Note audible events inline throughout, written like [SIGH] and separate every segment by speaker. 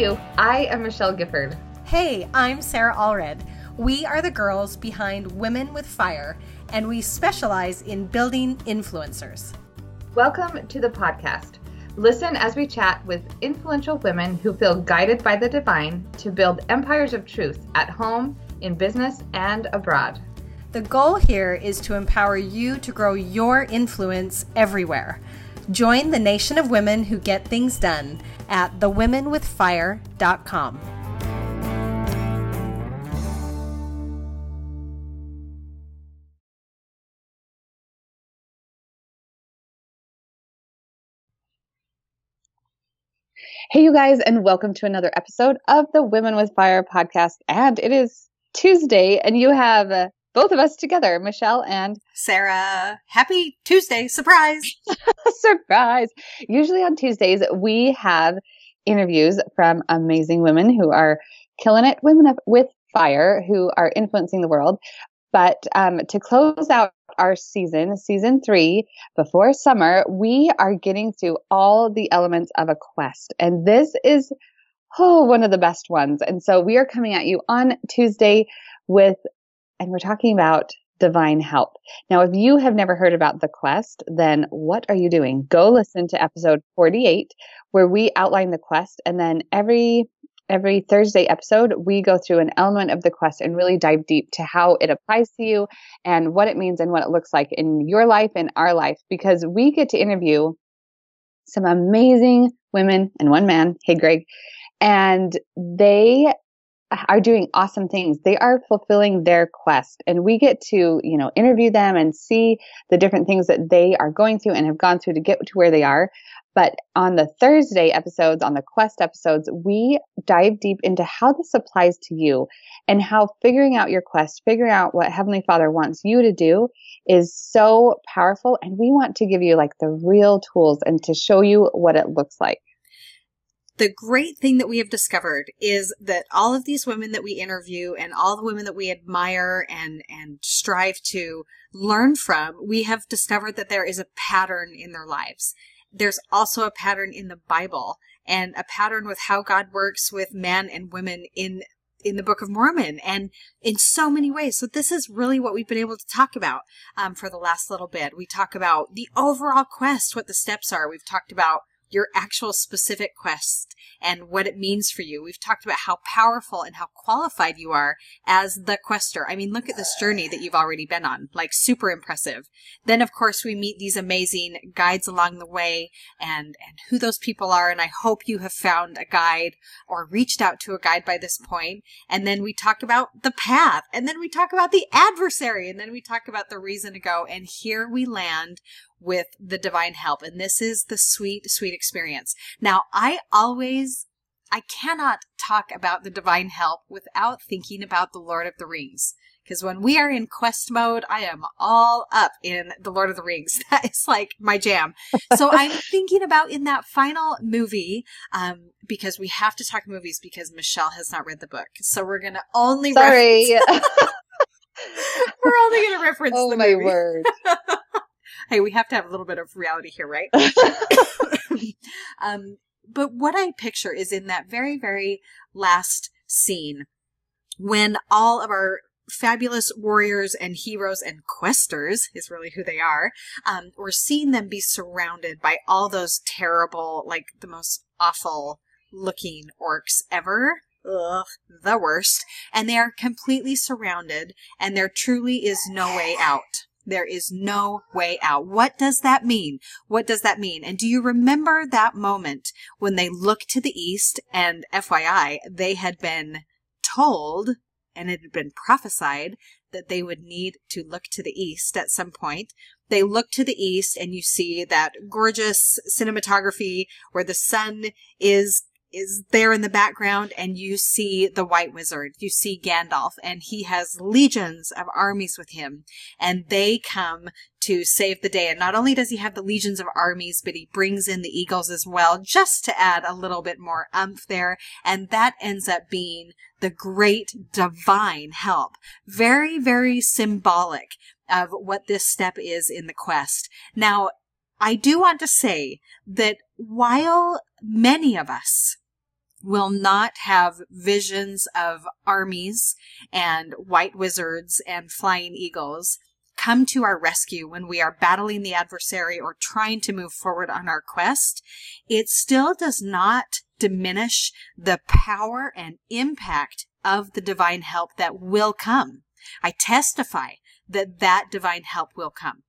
Speaker 1: you. I am Michelle Gifford.
Speaker 2: Hey, I'm Sarah Allred. We are the girls behind Women with Fire, and we specialize in building influencers.
Speaker 1: Welcome to the podcast. Listen as we chat with influential women who feel guided by the divine to build empires of truth at home, in business, and abroad.
Speaker 2: The goal here is to empower you to grow your influence everywhere. Join the nation of women who get things done at thewomenwithfire.com.
Speaker 1: Hey, you guys, and welcome to another episode of the Women with Fire podcast. And it is Tuesday, and you have both of us together, Michelle and [LAUGHS]
Speaker 2: Sarah. Happy Tuesday. Surprise. [LAUGHS]
Speaker 1: surprise. Usually on Tuesdays, we have interviews from amazing women who are killing it, women with fire who are influencing the world. But um, to close out our season, season three, before summer, we are getting through all the elements of a quest. And this is, oh, one of the best ones. And so we are coming at you on Tuesday with, and we're talking about divine help. Now, if you have never heard about the quest, then what are you doing? Go listen to episode 48 where we outline the quest and then every every Thursday episode, we go through an element of the quest and really dive deep to how it applies to you and what it means and what it looks like in your life and our life because we get to interview some amazing women and one man. Hey, Greg. And they are doing awesome things. They are fulfilling their quest and we get to, you know, interview them and see the different things that they are going through and have gone through to get to where they are. But on the Thursday episodes, on the quest episodes, we dive deep into how this applies to you and how figuring out your quest, figuring out what Heavenly Father wants you to do is so powerful. And we want to give you like the real tools and to show you what it looks like
Speaker 2: the great thing that we have discovered is that all of these women that we interview and all the women that we admire and and strive to learn from, we have discovered that there is a pattern in their lives. There's also a pattern in the Bible and a pattern with how God works with men and women in in the Book of Mormon and in so many ways. So this is really what we've been able to talk about um, for the last little bit. We talk about the overall quest, what the steps are. We've talked about your actual specific quest and what it means for you. We've talked about how powerful and how qualified you are as the quester. I mean, look at this journey that you've already been on, like super impressive. Then of course we meet these amazing guides along the way and, and who those people are. And I hope you have found a guide or reached out to a guide by this point. And then we talk about the path and then we talk about the adversary and then we talk about the reason to go. And here we land with the divine help. And this is the sweet, sweet experience. Now, I always, I cannot talk about the divine help without thinking about the Lord of the Rings. Because when we are in quest mode, I am all up in the Lord of the Rings. [LAUGHS] That is like my jam. So [LAUGHS] I'm thinking about in that final movie, um, because we have to talk movies because Michelle has not read the book. So we're going to only
Speaker 1: Sorry.
Speaker 2: Reference- [LAUGHS] we're only going to reference
Speaker 1: oh, my word
Speaker 2: hey, we have to have a little bit of reality here, right? [LAUGHS] [LAUGHS] um, but what I picture is in that very, very last scene when all of our fabulous warriors and heroes and questers is really who they are. Um, we're seeing them be surrounded by all those terrible, like the most awful looking orcs ever. Ugh, the worst. And they are completely surrounded, and there truly is no way out. There is no way out. What does that mean? What does that mean? And do you remember that moment when they looked to the east and FYI, they had been told and it had been prophesied that they would need to look to the east at some point. They look to the east and you see that gorgeous cinematography where the sun is is there in the background and you see the white wizard. You see Gandalf and he has legions of armies with him and they come to save the day. And not only does he have the legions of armies, but he brings in the eagles as well, just to add a little bit more umph there. And that ends up being the great divine help. Very, very symbolic of what this step is in the quest. Now, I do want to say that while many of us will not have visions of armies and white wizards and flying eagles come to our rescue when we are battling the adversary or trying to move forward on our quest, it still does not diminish the power and impact of the divine help that will come. I testify that that divine help will come.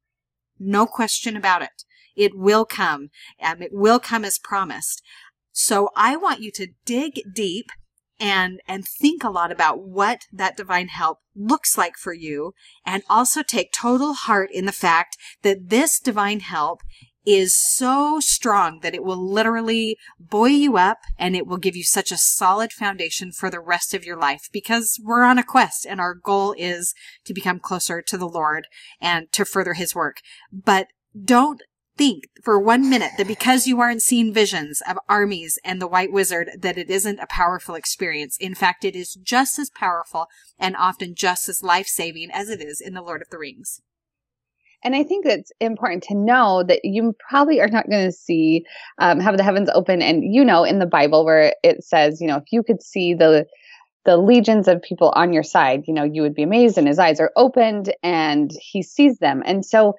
Speaker 2: No question about it. It will come. and it will come as promised. So I want you to dig deep and and think a lot about what that divine help looks like for you and also take total heart in the fact that this divine help is so strong that it will literally buoy you up and it will give you such a solid foundation for the rest of your life because we're on a quest and our goal is to become closer to the Lord and to further his work. But don't think for one minute that because you aren't seeing visions of armies and the white wizard that it isn't a powerful experience. In fact, it is just as powerful and often just as life-saving as it is in the Lord of the Rings.
Speaker 1: And I think it's important to know that you probably are not going to see, um, have the heavens open. And you know, in the Bible where it says, you know, if you could see the, the legions of people on your side, you know, you would be amazed and his eyes are opened and he sees them. And so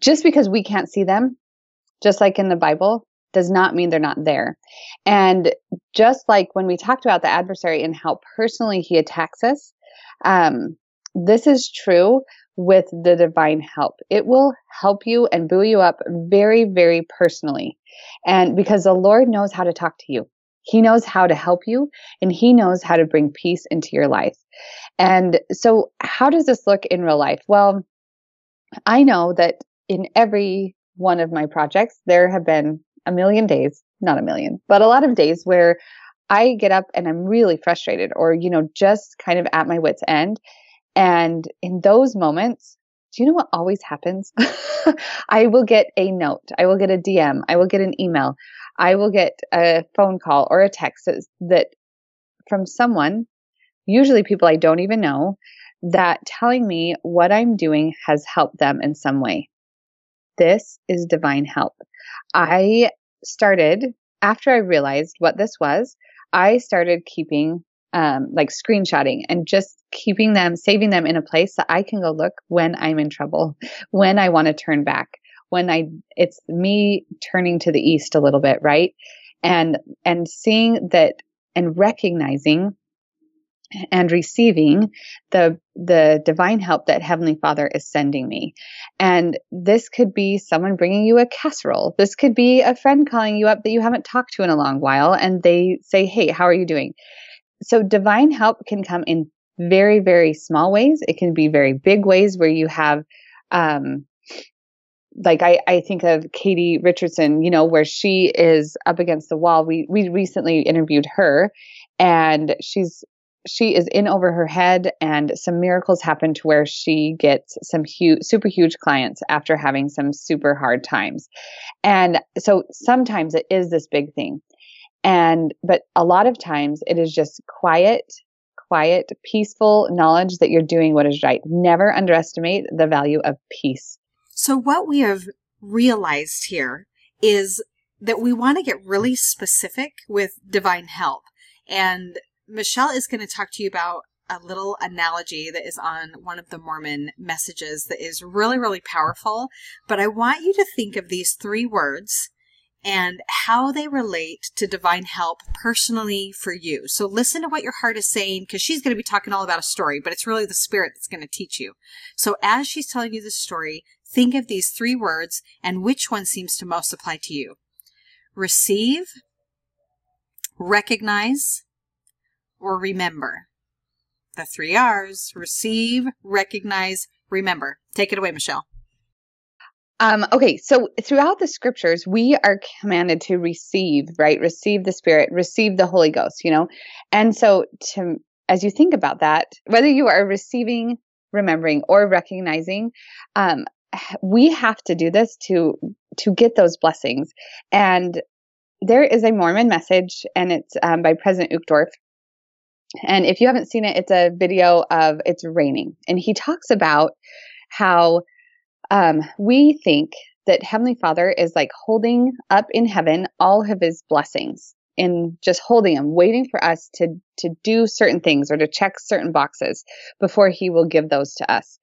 Speaker 1: just because we can't see them, just like in the Bible, does not mean they're not there. And just like when we talked about the adversary and how personally he attacks us, um, this is true with the divine help. It will help you and buoy you up very, very personally. And because the Lord knows how to talk to you. He knows how to help you and he knows how to bring peace into your life. And so how does this look in real life? Well, I know that in every one of my projects, there have been a million days, not a million, but a lot of days where I get up and I'm really frustrated or, you know, just kind of at my wits' end. And in those moments, do you know what always happens? [LAUGHS] I will get a note, I will get a DM, I will get an email, I will get a phone call or a text that from someone, usually people I don't even know, that telling me what I'm doing has helped them in some way. This is divine help. I started, after I realized what this was, I started keeping um, like screenshotting and just keeping them, saving them in a place that I can go look when I'm in trouble, [LAUGHS] when I want to turn back, when I, it's me turning to the east a little bit, right? And, and seeing that and recognizing and receiving the the divine help that heavenly father is sending me. And this could be someone bringing you a casserole. This could be a friend calling you up that you haven't talked to in a long while and they say hey how are you doing? So divine help can come in very very small ways. It can be very big ways where you have um like I, I think of Katie Richardson, you know, where she is up against the wall. We we recently interviewed her and she's she is in over her head and some miracles happen to where she gets some huge super huge clients after having some super hard times. And so sometimes it is this big thing. And but a lot of times it is just quiet quiet peaceful knowledge that you're doing what is right. Never underestimate the value of peace.
Speaker 2: So what we have realized here is that we want to get really specific with divine help. And Michelle is going to talk to you about a little analogy that is on one of the Mormon messages that is really, really powerful. But I want you to think of these three words and how they relate to divine help personally for you. So listen to what your heart is saying because she's going to be talking all about a story, but it's really the spirit that's going to teach you. So as she's telling you the story, think of these three words and which one seems to most apply to you. Receive, recognize, or remember. The three R's receive, recognize, remember. Take it away, Michelle.
Speaker 1: Um, okay, so throughout the scriptures, we are commanded to receive, right? Receive the Spirit, receive the Holy Ghost, you know? And so, to, as you think about that, whether you are receiving, remembering, or recognizing, um, we have to do this to to get those blessings. And there is a Mormon message, and it's um, by President Uchtdorf, and if you haven't seen it, it's a video of it's raining. And he talks about how um, we think that Heavenly Father is like holding up in heaven all of his blessings. and just holding them, waiting for us to to do certain things or to check certain boxes before he will give those to us.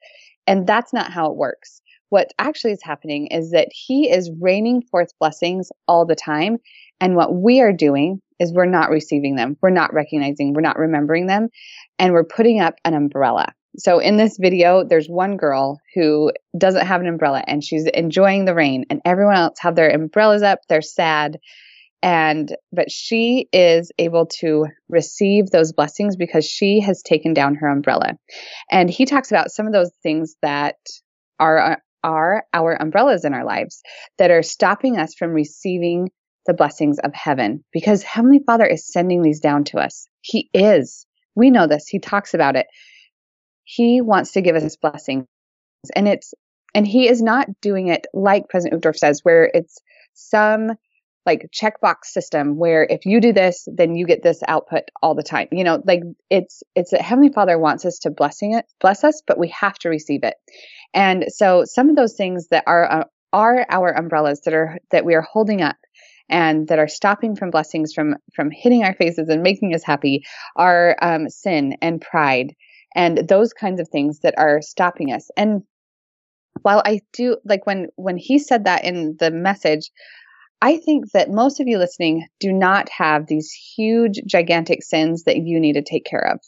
Speaker 1: And that's not how it works. What actually is happening is that he is raining forth blessings all the time. And what we are doing is we're not receiving them. We're not recognizing, we're not remembering them, and we're putting up an umbrella. So in this video, there's one girl who doesn't have an umbrella and she's enjoying the rain and everyone else have their umbrellas up. They're sad. And, but she is able to receive those blessings because she has taken down her umbrella. And he talks about some of those things that are, are our umbrellas in our lives that are stopping us from receiving the blessings of heaven because Heavenly Father is sending these down to us. He is. We know this. He talks about it. He wants to give us blessings. And it's, and he is not doing it like President Uchtdorf says, where it's some like checkbox system where if you do this, then you get this output all the time. You know, like it's, it's that Heavenly Father wants us to blessing it, bless us, but we have to receive it. And so some of those things that are, uh, are our umbrellas that are, that we are holding up and that are stopping from blessings from, from hitting our faces and making us happy are um, sin and pride and those kinds of things that are stopping us. And while I do like when when he said that in the message, I think that most of you listening do not have these huge gigantic sins that you need to take care of.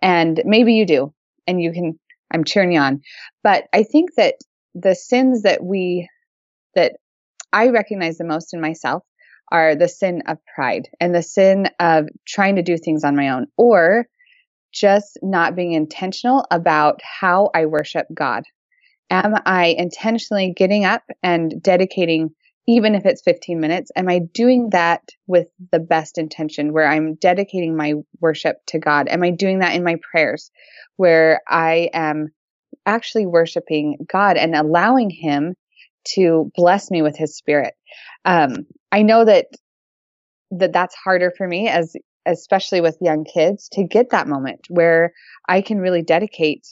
Speaker 1: And maybe you do and you can I'm cheering you on. But I think that the sins that we that I recognize the most in myself are the sin of pride and the sin of trying to do things on my own or just not being intentional about how I worship God. Am I intentionally getting up and dedicating, even if it's 15 minutes? Am I doing that with the best intention where I'm dedicating my worship to God? Am I doing that in my prayers where I am actually worshiping God and allowing Him to bless me with His Spirit? Um, I know that that that's harder for me as especially with young kids to get that moment where I can really dedicate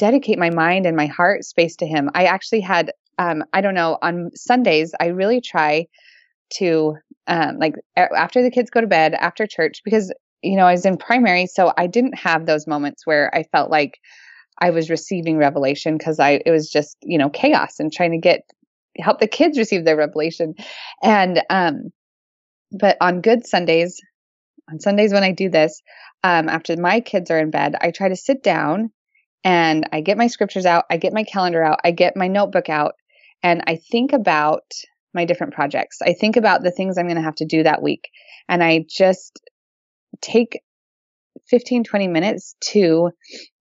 Speaker 1: dedicate my mind and my heart space to him. I actually had um, I don't know on Sundays I really try to um, like after the kids go to bed after church because you know I was in primary so I didn't have those moments where I felt like I was receiving revelation because I it was just you know chaos and trying to get help the kids receive their revelation and um but on good Sundays on Sundays when I do this, um, after my kids are in bed, I try to sit down and I get my scriptures out, I get my calendar out, I get my notebook out, and I think about my different projects. I think about the things I'm going to have to do that week. And I just take 15, 20 minutes to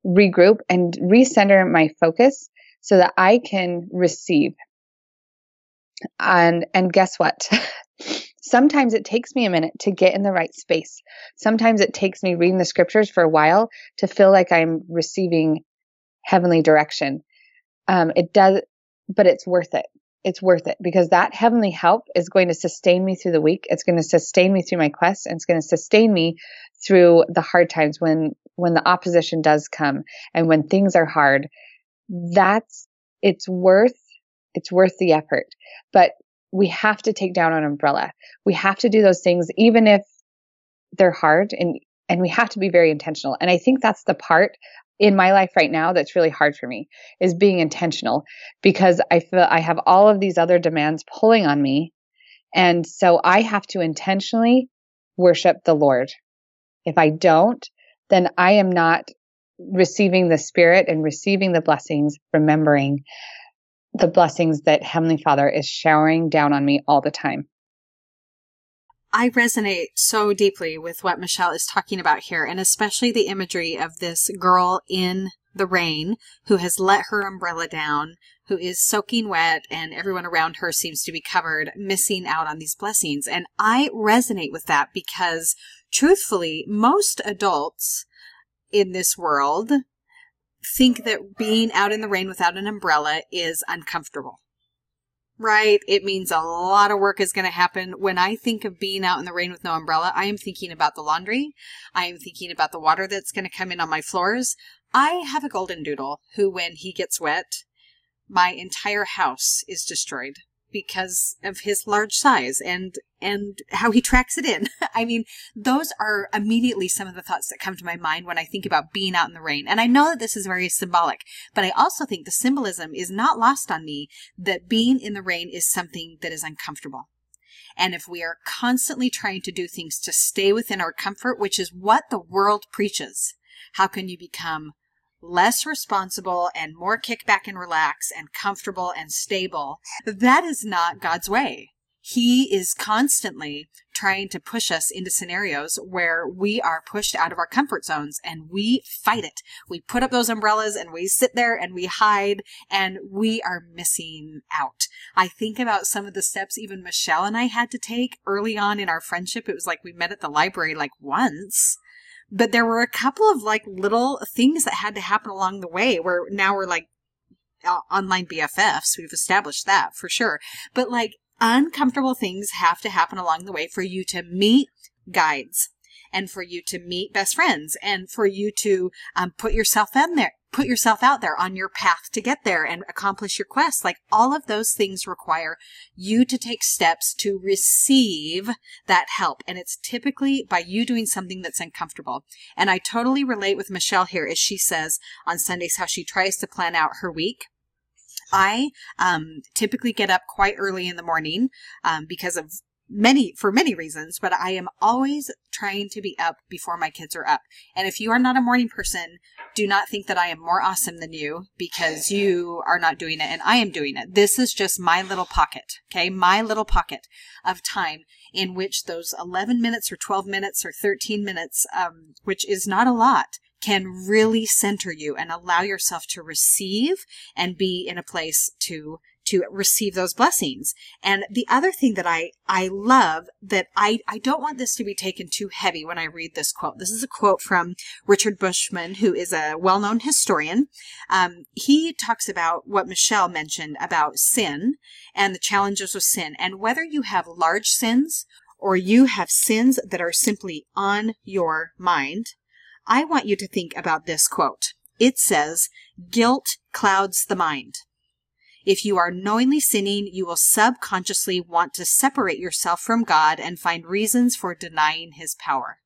Speaker 1: regroup and recenter my focus so that I can receive. And, and guess what? [LAUGHS] Sometimes it takes me a minute to get in the right space. Sometimes it takes me reading the scriptures for a while to feel like I'm receiving heavenly direction. Um, it does, but it's worth it. It's worth it because that heavenly help is going to sustain me through the week. It's going to sustain me through my quest and it's going to sustain me through the hard times when, when the opposition does come and when things are hard. That's, it's worth, it's worth the effort. But we have to take down an umbrella. We have to do those things, even if they're hard and, and we have to be very intentional. And I think that's the part in my life right now that's really hard for me is being intentional because I feel I have all of these other demands pulling on me. And so I have to intentionally worship the Lord. If I don't, then I am not receiving the spirit and receiving the blessings, remembering the blessings that Heavenly Father is showering down on me all the time.
Speaker 2: I resonate so deeply with what Michelle is talking about here, and especially the imagery of this girl in the rain who has let her umbrella down, who is soaking wet, and everyone around her seems to be covered, missing out on these blessings. And I resonate with that because, truthfully, most adults in this world think that being out in the rain without an umbrella is uncomfortable. Right? It means a lot of work is going to happen. When I think of being out in the rain with no umbrella, I am thinking about the laundry. I am thinking about the water that's going to come in on my floors. I have a golden doodle who, when he gets wet, my entire house is destroyed because of his large size and and how he tracks it in. [LAUGHS] I mean, those are immediately some of the thoughts that come to my mind when I think about being out in the rain. And I know that this is very symbolic, but I also think the symbolism is not lost on me that being in the rain is something that is uncomfortable. And if we are constantly trying to do things to stay within our comfort, which is what the world preaches, how can you become less responsible and more kick back and relax and comfortable and stable. That is not God's way. He is constantly trying to push us into scenarios where we are pushed out of our comfort zones and we fight it. We put up those umbrellas and we sit there and we hide and we are missing out. I think about some of the steps even Michelle and I had to take early on in our friendship. It was like we met at the library like once but there were a couple of like little things that had to happen along the way where now we're like online BFFs. We've established that for sure. But like uncomfortable things have to happen along the way for you to meet guides and for you to meet best friends and for you to um, put yourself in there put yourself out there on your path to get there and accomplish your quest. Like all of those things require you to take steps to receive that help. And it's typically by you doing something that's uncomfortable. And I totally relate with Michelle here as she says on Sundays how she tries to plan out her week. I um, typically get up quite early in the morning um, because of many for many reasons but i am always trying to be up before my kids are up. And if you are not a morning person do not think that i am more awesome than you because you are not doing it and i am doing it. This is just my little pocket okay? My little pocket of time in which those 11 minutes or 12 minutes or 13 minutes um, which is not a lot can really center you and allow yourself to receive and be in a place to to receive those blessings. And the other thing that I, I love that I, I don't want this to be taken too heavy when I read this quote. This is a quote from Richard Bushman, who is a well-known historian. Um, he talks about what Michelle mentioned about sin and the challenges of sin and whether you have large sins or you have sins that are simply on your mind. I want you to think about this quote. It says, guilt clouds the mind. If you are knowingly sinning, you will subconsciously want to separate yourself from God and find reasons for denying his power.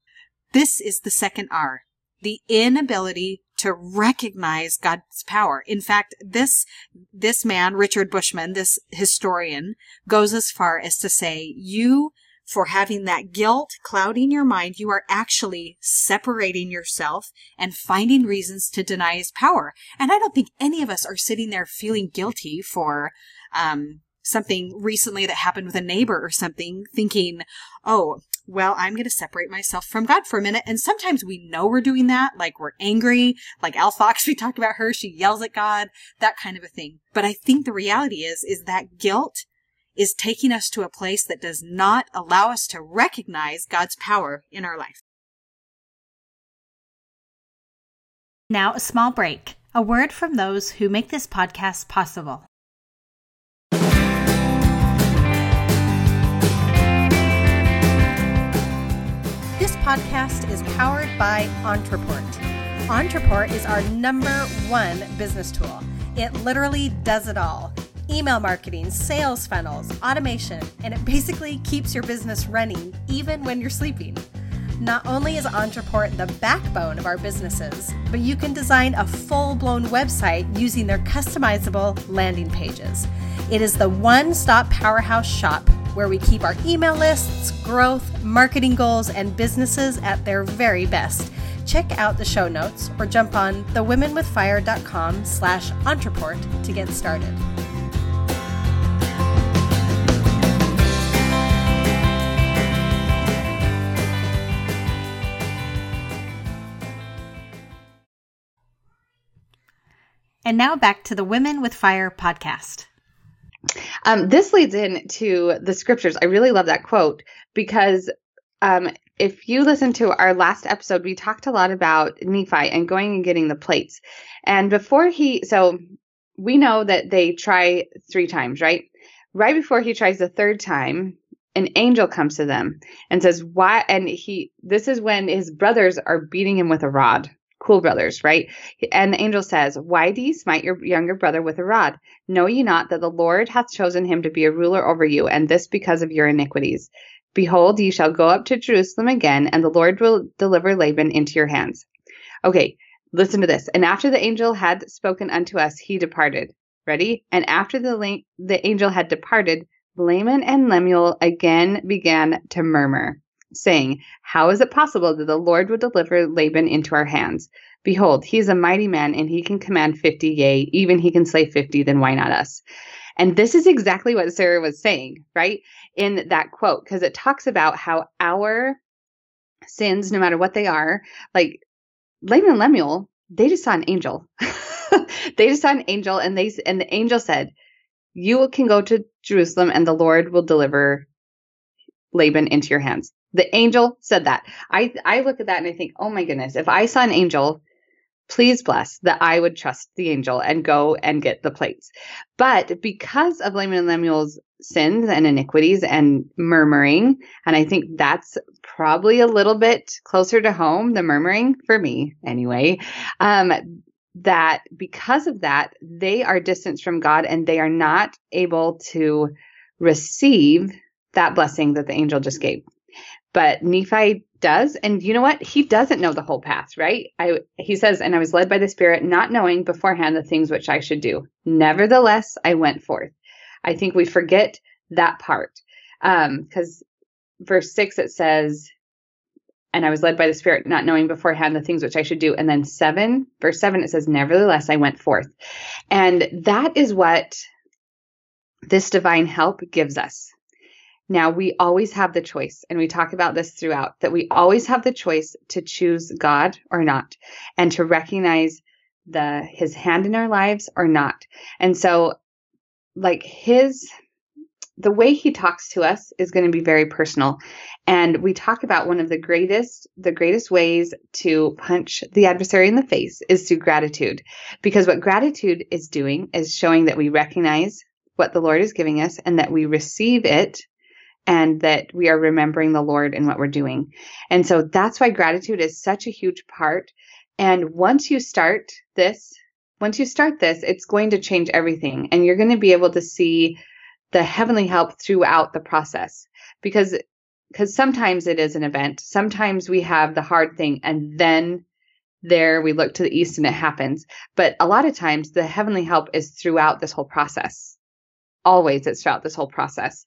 Speaker 2: This is the second R, the inability to recognize God's power. In fact, this, this man, Richard Bushman, this historian, goes as far as to say, you for having that guilt clouding your mind, you are actually separating yourself and finding reasons to deny his power. And I don't think any of us are sitting there feeling guilty for, um, something recently that happened with a neighbor or something, thinking, oh, well, I'm going to separate myself from God for a minute. And sometimes we know we're doing that, like we're angry, like Al Fox, [LAUGHS] we talked about her, she yells at God, that kind of a thing. But I think the reality is, is that guilt is taking us to a place that does not allow us to recognize God's power in our life.
Speaker 3: Now, a small break. A word from those who make this podcast possible. This podcast is powered by Ontraport. Ontraport is our number one business tool. It literally does it all email marketing, sales funnels, automation, and it basically keeps your business running even when you're sleeping. Not only is Ontraport the backbone of our businesses, but you can design a full blown website using their customizable landing pages. It is the one stop powerhouse shop where we keep our email lists, growth, marketing goals, and businesses at their very best. Check out the show notes or jump on thewomenwithfire.com slash Ontraport to get started. And now back to the Women with Fire podcast.
Speaker 1: Um, this leads into the scriptures. I really love that quote because um, if you listen to our last episode, we talked a lot about Nephi and going and getting the plates. And before he, so we know that they try three times, right? Right before he tries the third time, an angel comes to them and says, Why? And he, this is when his brothers are beating him with a rod cool brothers, right? And the angel says, Why do you smite your younger brother with a rod? Know ye not that the Lord hath chosen him to be a ruler over you, and this because of your iniquities? Behold, ye shall go up to Jerusalem again, and the Lord will deliver Laban into your hands. Okay, listen to this. And after the angel had spoken unto us, he departed. Ready? And after the, the angel had departed, Laman and Lemuel again began to murmur, saying, How is it possible that the Lord would deliver Laban into our hands? Behold, he is a mighty man, and he can command fifty, yea, even he can slay fifty, then why not us? And this is exactly what Sarah was saying, right? In that quote, because it talks about how our sins, no matter what they are, like Laban and Lemuel, they just saw an angel. [LAUGHS] they just saw an angel and they and the angel said, You can go to Jerusalem and the Lord will deliver Laban into your hands. The angel said that. I I look at that and I think, oh my goodness, if I saw an angel please bless that I would trust the angel and go and get the plates. But because of Laman and Lemuel's sins and iniquities and murmuring, and I think that's probably a little bit closer to home, the murmuring for me anyway, um, that because of that, they are distanced from God and they are not able to receive that blessing that the angel just gave. But Nephi does. And you know what? He doesn't know the whole path, right? I, he says, and I was led by the Spirit, not knowing beforehand the things which I should do. Nevertheless, I went forth. I think we forget that part. Um, cause verse six, it says, and I was led by the Spirit, not knowing beforehand the things which I should do. And then seven, verse seven, it says, nevertheless, I went forth. And that is what this divine help gives us. Now, we always have the choice, and we talk about this throughout that we always have the choice to choose God or not, and to recognize the his hand in our lives or not. And so, like his the way he talks to us is going to be very personal and we talk about one of the greatest the greatest ways to punch the adversary in the face is through gratitude because what gratitude is doing is showing that we recognize what the lord is giving us and that we receive it and that we are remembering the Lord in what we're doing. And so that's why gratitude is such a huge part. And once you start this, once you start this, it's going to change everything and you're going to be able to see the heavenly help throughout the process because because sometimes it is an event. Sometimes we have the hard thing and then there we look to the east and it happens. But a lot of times the heavenly help is throughout this whole process. Always it's throughout this whole process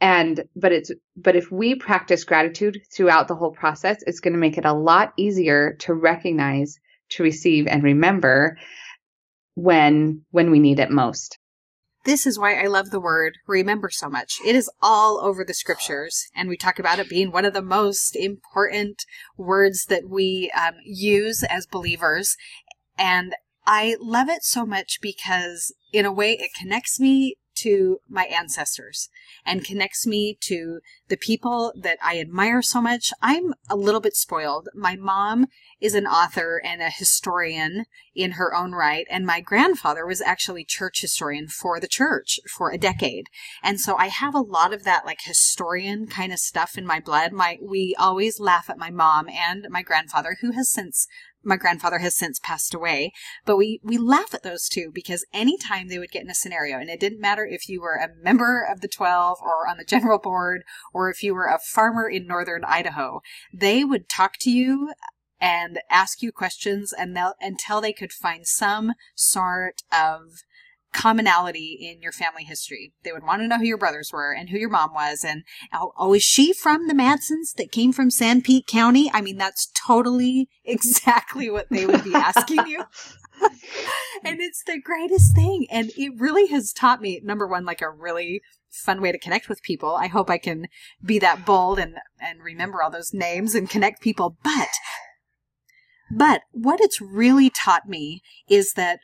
Speaker 1: and but it's but if we practice gratitude throughout the whole process it's going to make it a lot easier to recognize to receive and remember when when we need it most
Speaker 2: this is why I love the word remember so much. It is all over the scriptures, and we talk about it being one of the most important words that we um, use as believers. And I love it so much because, in a way, it connects me to my ancestors and connects me to the people that I admire so much. I'm a little bit spoiled. My mom is an author and a historian in her own right, and my grandfather was actually church historian for the church for a decade. And so I have a lot of that like historian kind of stuff in my blood. My we always laugh at my mom and my grandfather who has since my grandfather has since passed away, but we, we laugh at those two because anytime they would get in a scenario, and it didn't matter if you were a member of the 12 or on the general board or if you were a farmer in northern Idaho, they would talk to you and ask you questions and until they could find some sort of commonality in your family history. They would want to know who your brothers were and who your mom was. And oh, is she from the Madsons that came from Sanpete County? I mean, that's totally [LAUGHS] exactly what they would be asking you. [LAUGHS] and it's the greatest thing. And it really has taught me, number one, like a really fun way to connect with people. I hope I can be that bold and, and remember all those names and connect people. But, but what it's really taught me is that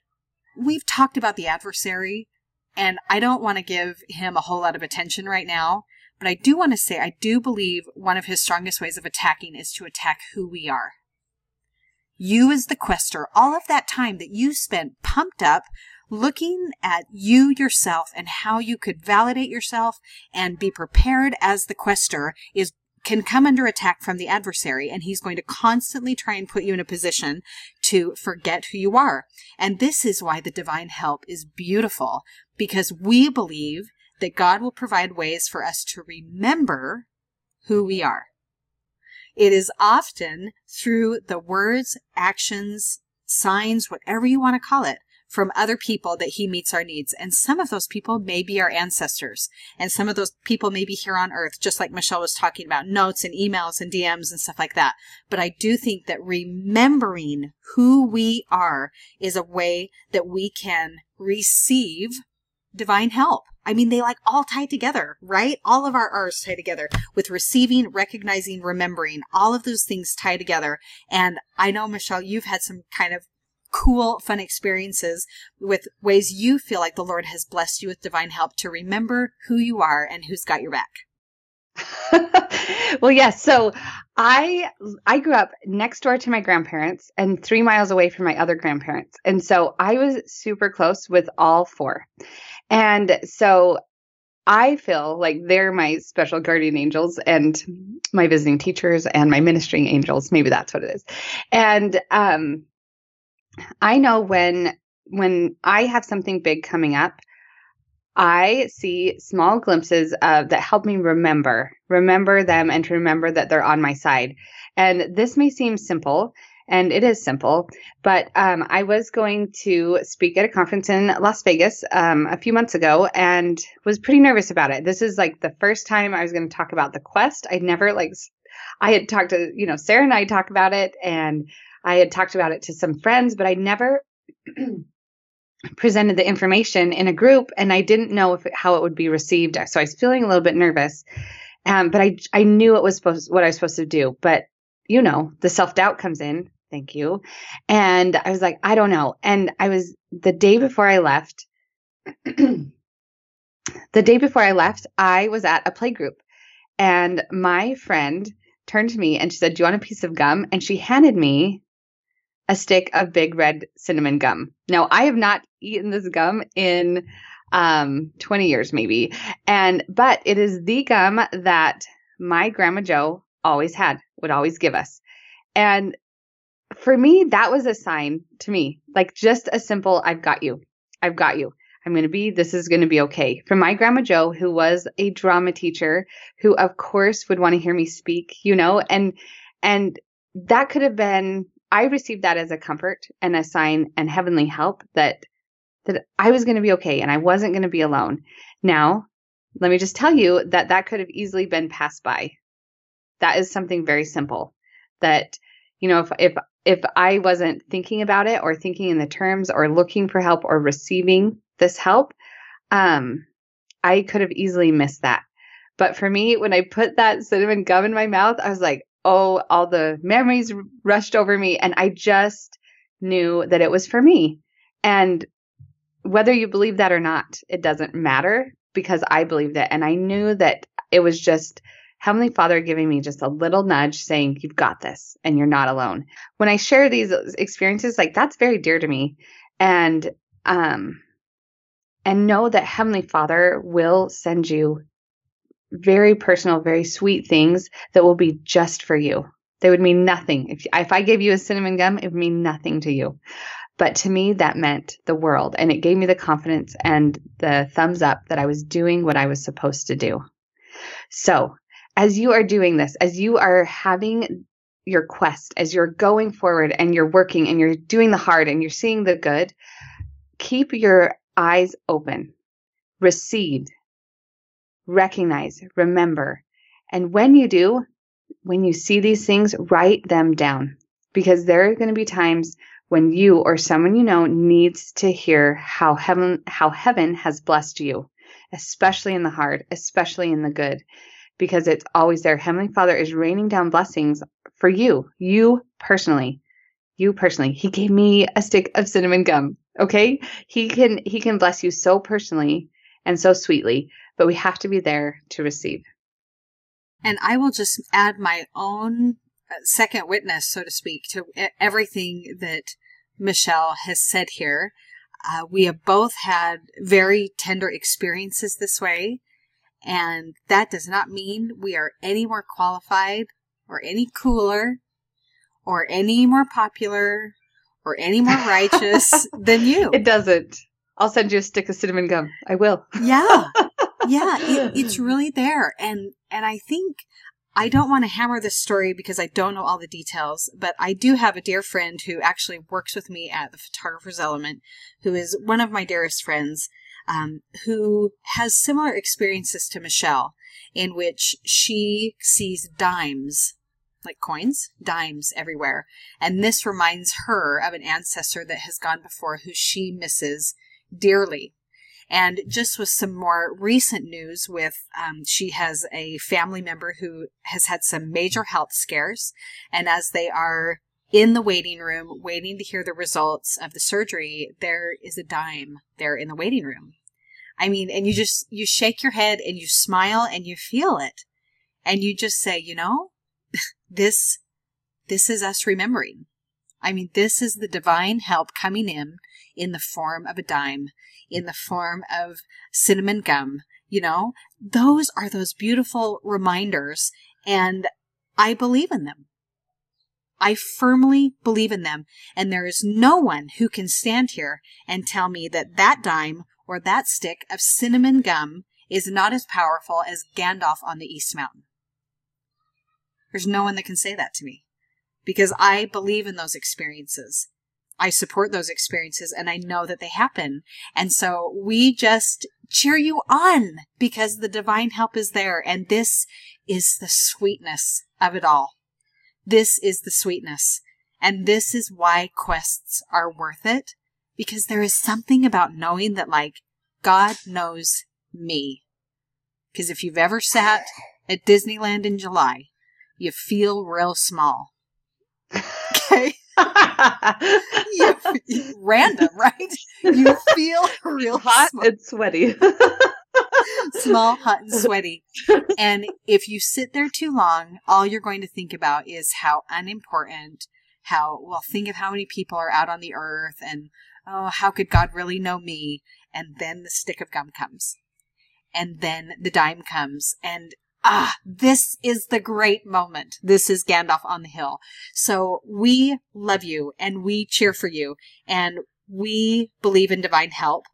Speaker 2: we've talked about the adversary, and I don't want to give him a whole lot of attention right now, but I do want to say I do believe one of his strongest ways of attacking is to attack who we are. You, as the quester, all of that time that you spent pumped up looking at you yourself and how you could validate yourself and be prepared as the quester is can come under attack from the adversary and he's going to constantly try and put you in a position to forget who you are. And this is why the divine help is beautiful because we believe that God will provide ways for us to remember who we are. It is often through the words, actions, signs, whatever you want to call it, from other people that he meets our needs. And some of those people may be our ancestors. And some of those people may be here on earth, just like Michelle was talking about notes and emails and DMs and stuff like that. But I do think that remembering who we are is a way that we can receive divine help. I mean, they like all tie together, right? All of our R's tie together with receiving, recognizing, remembering. All of those things tie together. And I know, Michelle, you've had some kind of cool, fun experiences with ways you feel like the Lord has blessed you with divine help to remember who you are and who's got your back. [LAUGHS]
Speaker 1: well, yes. So I I grew up next door to my grandparents and 3 miles away from my other grandparents. And so I was super close with all four. And so I feel like they're my special guardian angels and my visiting teachers and my ministering angels. Maybe that's what it is. And um I know when when I have something big coming up, I see small glimpses of that help me remember, remember them and to remember that they're on my side. And this may seem simple, and it is simple, but um, I was going to speak at a conference in Las Vegas um, a few months ago and was pretty nervous about it. This is like the first time I was going to talk about the quest. I'd never like, I had talked to, you know, Sarah and I talk about it and I had talked about it to some friends, but I never [CLEARS THROAT] presented the information in a group and I didn't know if it, how it would be received. So I was feeling a little bit nervous. Um, but I, I knew it was supposed, what I was supposed to do. But you know, the self doubt comes in. Thank you. And I was like, I don't know. And I was the day before I left, [CLEARS THROAT] the day before I left, I was at a play group and my friend turned to me and she said, Do you want a piece of gum? And she handed me a stick of big red cinnamon gum. Now, I have not eaten this gum in um, 20 years, maybe. And, but it is the gum that my grandma Joe always had, would always give us. And for me, that was a sign to me, like just a simple, I've got you. I've got you. I'm going to be, this is going to be okay. From my grandma Joe, who was a drama teacher, who of course would want to hear me speak, you know, and, and that could have been I received that as a comfort and a sign and heavenly help that that I was going to be okay and I wasn't going to be alone. Now, let me just tell you that that could have easily been passed by. That is something very simple that you know if if if I wasn't thinking about it or thinking in the terms or looking for help or receiving this help, um I could have easily missed that. But for me, when I put that cinnamon gum in my mouth, I was like, oh, all the memories rushed over me. And I just knew that it was for me. And whether you believe that or not, it doesn't matter because I believed it. And I knew that it was just Heavenly Father giving me just a little nudge saying, You've got this and you're not alone. When I share these experiences, like that's very dear to me. And, um, and know that Heavenly Father will send you very personal, very sweet things that will be just for you. They would mean nothing. If, if I gave you a cinnamon gum, it would mean nothing to you. But to me, that meant the world. And it gave me the confidence and the thumbs up that I was doing what I was supposed to do. So, as you are doing this, as you are having your quest, as you're going forward and you're working and you're doing the hard and you're seeing the good, keep your eyes open. Receive recognize, remember. And when you do, when you see these things, write them down because there are going to be times when you or someone you know needs to hear how heaven how heaven has blessed you, especially in the hard, especially in the good, because it's always there. Heavenly Father is raining down blessings for you, you personally. You personally. He gave me a stick of cinnamon gum. Okay? He can he can bless you so personally and so sweetly but we have to be there to receive.
Speaker 2: And I will just add my own uh, second witness, so to speak, to everything that Michelle has said here. Uh, we have both had very tender experiences this way. And that does not mean we are any more qualified or any cooler or any more popular or any more [LAUGHS] righteous than you.
Speaker 1: It doesn't. I'll send you a stick of cinnamon gum. I will.
Speaker 2: Yeah. [LAUGHS] Yeah, it, [LAUGHS] it's really there. And and I think I don't want to hammer this story because I don't know all the details, but I do have a dear friend who actually works with me at the Photographer's Element, who is one of my dearest friends, um, who has similar experiences to Michelle, in which she sees dimes, like coins, dimes everywhere. And this reminds her of an ancestor that has gone before who she misses dearly. And just with some more recent news with, um, she has a family member who has had some major health scares. And as they are in the waiting room, waiting to hear the results of the surgery, there is a dime there in the waiting room. I mean, and you just, you shake your head and you smile and you feel it. And you just say, you know, [LAUGHS] this, this is us remembering. I mean, this is the divine help coming in in the form of a dime, in the form of cinnamon gum. You know, those are those beautiful reminders, and I believe in them. I firmly believe in them, and there is no one who can stand here and tell me that that dime or that stick of cinnamon gum is not as powerful as Gandalf on the East Mountain. There's no one that can say that to me because I believe in those experiences. I support those experiences and I know that they happen. And so we just cheer you on because the divine help is there. And this is the sweetness of it all. This is the sweetness. And this is why quests are worth it because there is something about knowing that like God knows me. Because if you've ever sat at Disneyland in July, you feel real small. Okay. [LAUGHS] you, random, right? You feel [LAUGHS] real
Speaker 1: hot
Speaker 2: small.
Speaker 1: and sweaty. [LAUGHS]
Speaker 2: small, hot, and sweaty. And if you sit there too long, all you're going to think about is how unimportant, how, well, think of how many people are out on the earth and, oh, how could God really know me? And then the stick of gum comes. And then the dime comes. And ah, this is the great moment. This is Gandalf on the hill. So we love you and we cheer for you and we believe in divine help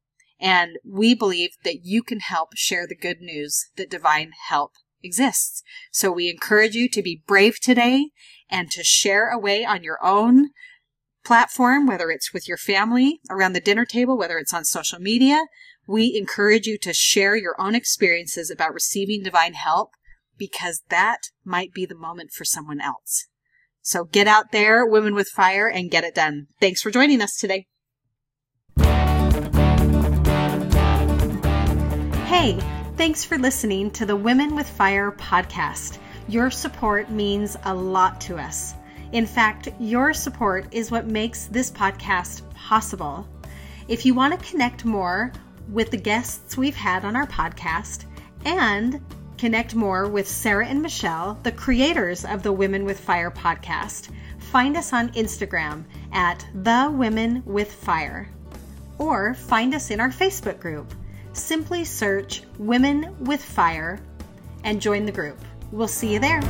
Speaker 2: and we believe that you can help share the good news that divine help exists. So we encourage you to be brave today and to share away on your own platform, whether it's with your family around the dinner table, whether it's on social media. We encourage you to share your own experiences about receiving divine help because that might be the moment for someone else. So get out there, Women with Fire, and get it done. Thanks for joining us today.
Speaker 3: Hey, thanks for listening to the Women with Fire podcast. Your support means a lot to us. In fact, your support is what makes this podcast possible. If you want to connect more with the guests we've had on our podcast and connect more with Sarah and Michelle, the creators of the Women with Fire podcast, find us on Instagram at The Women with Fire or find us in our Facebook group. Simply search Women with Fire and join the group. We'll see you there.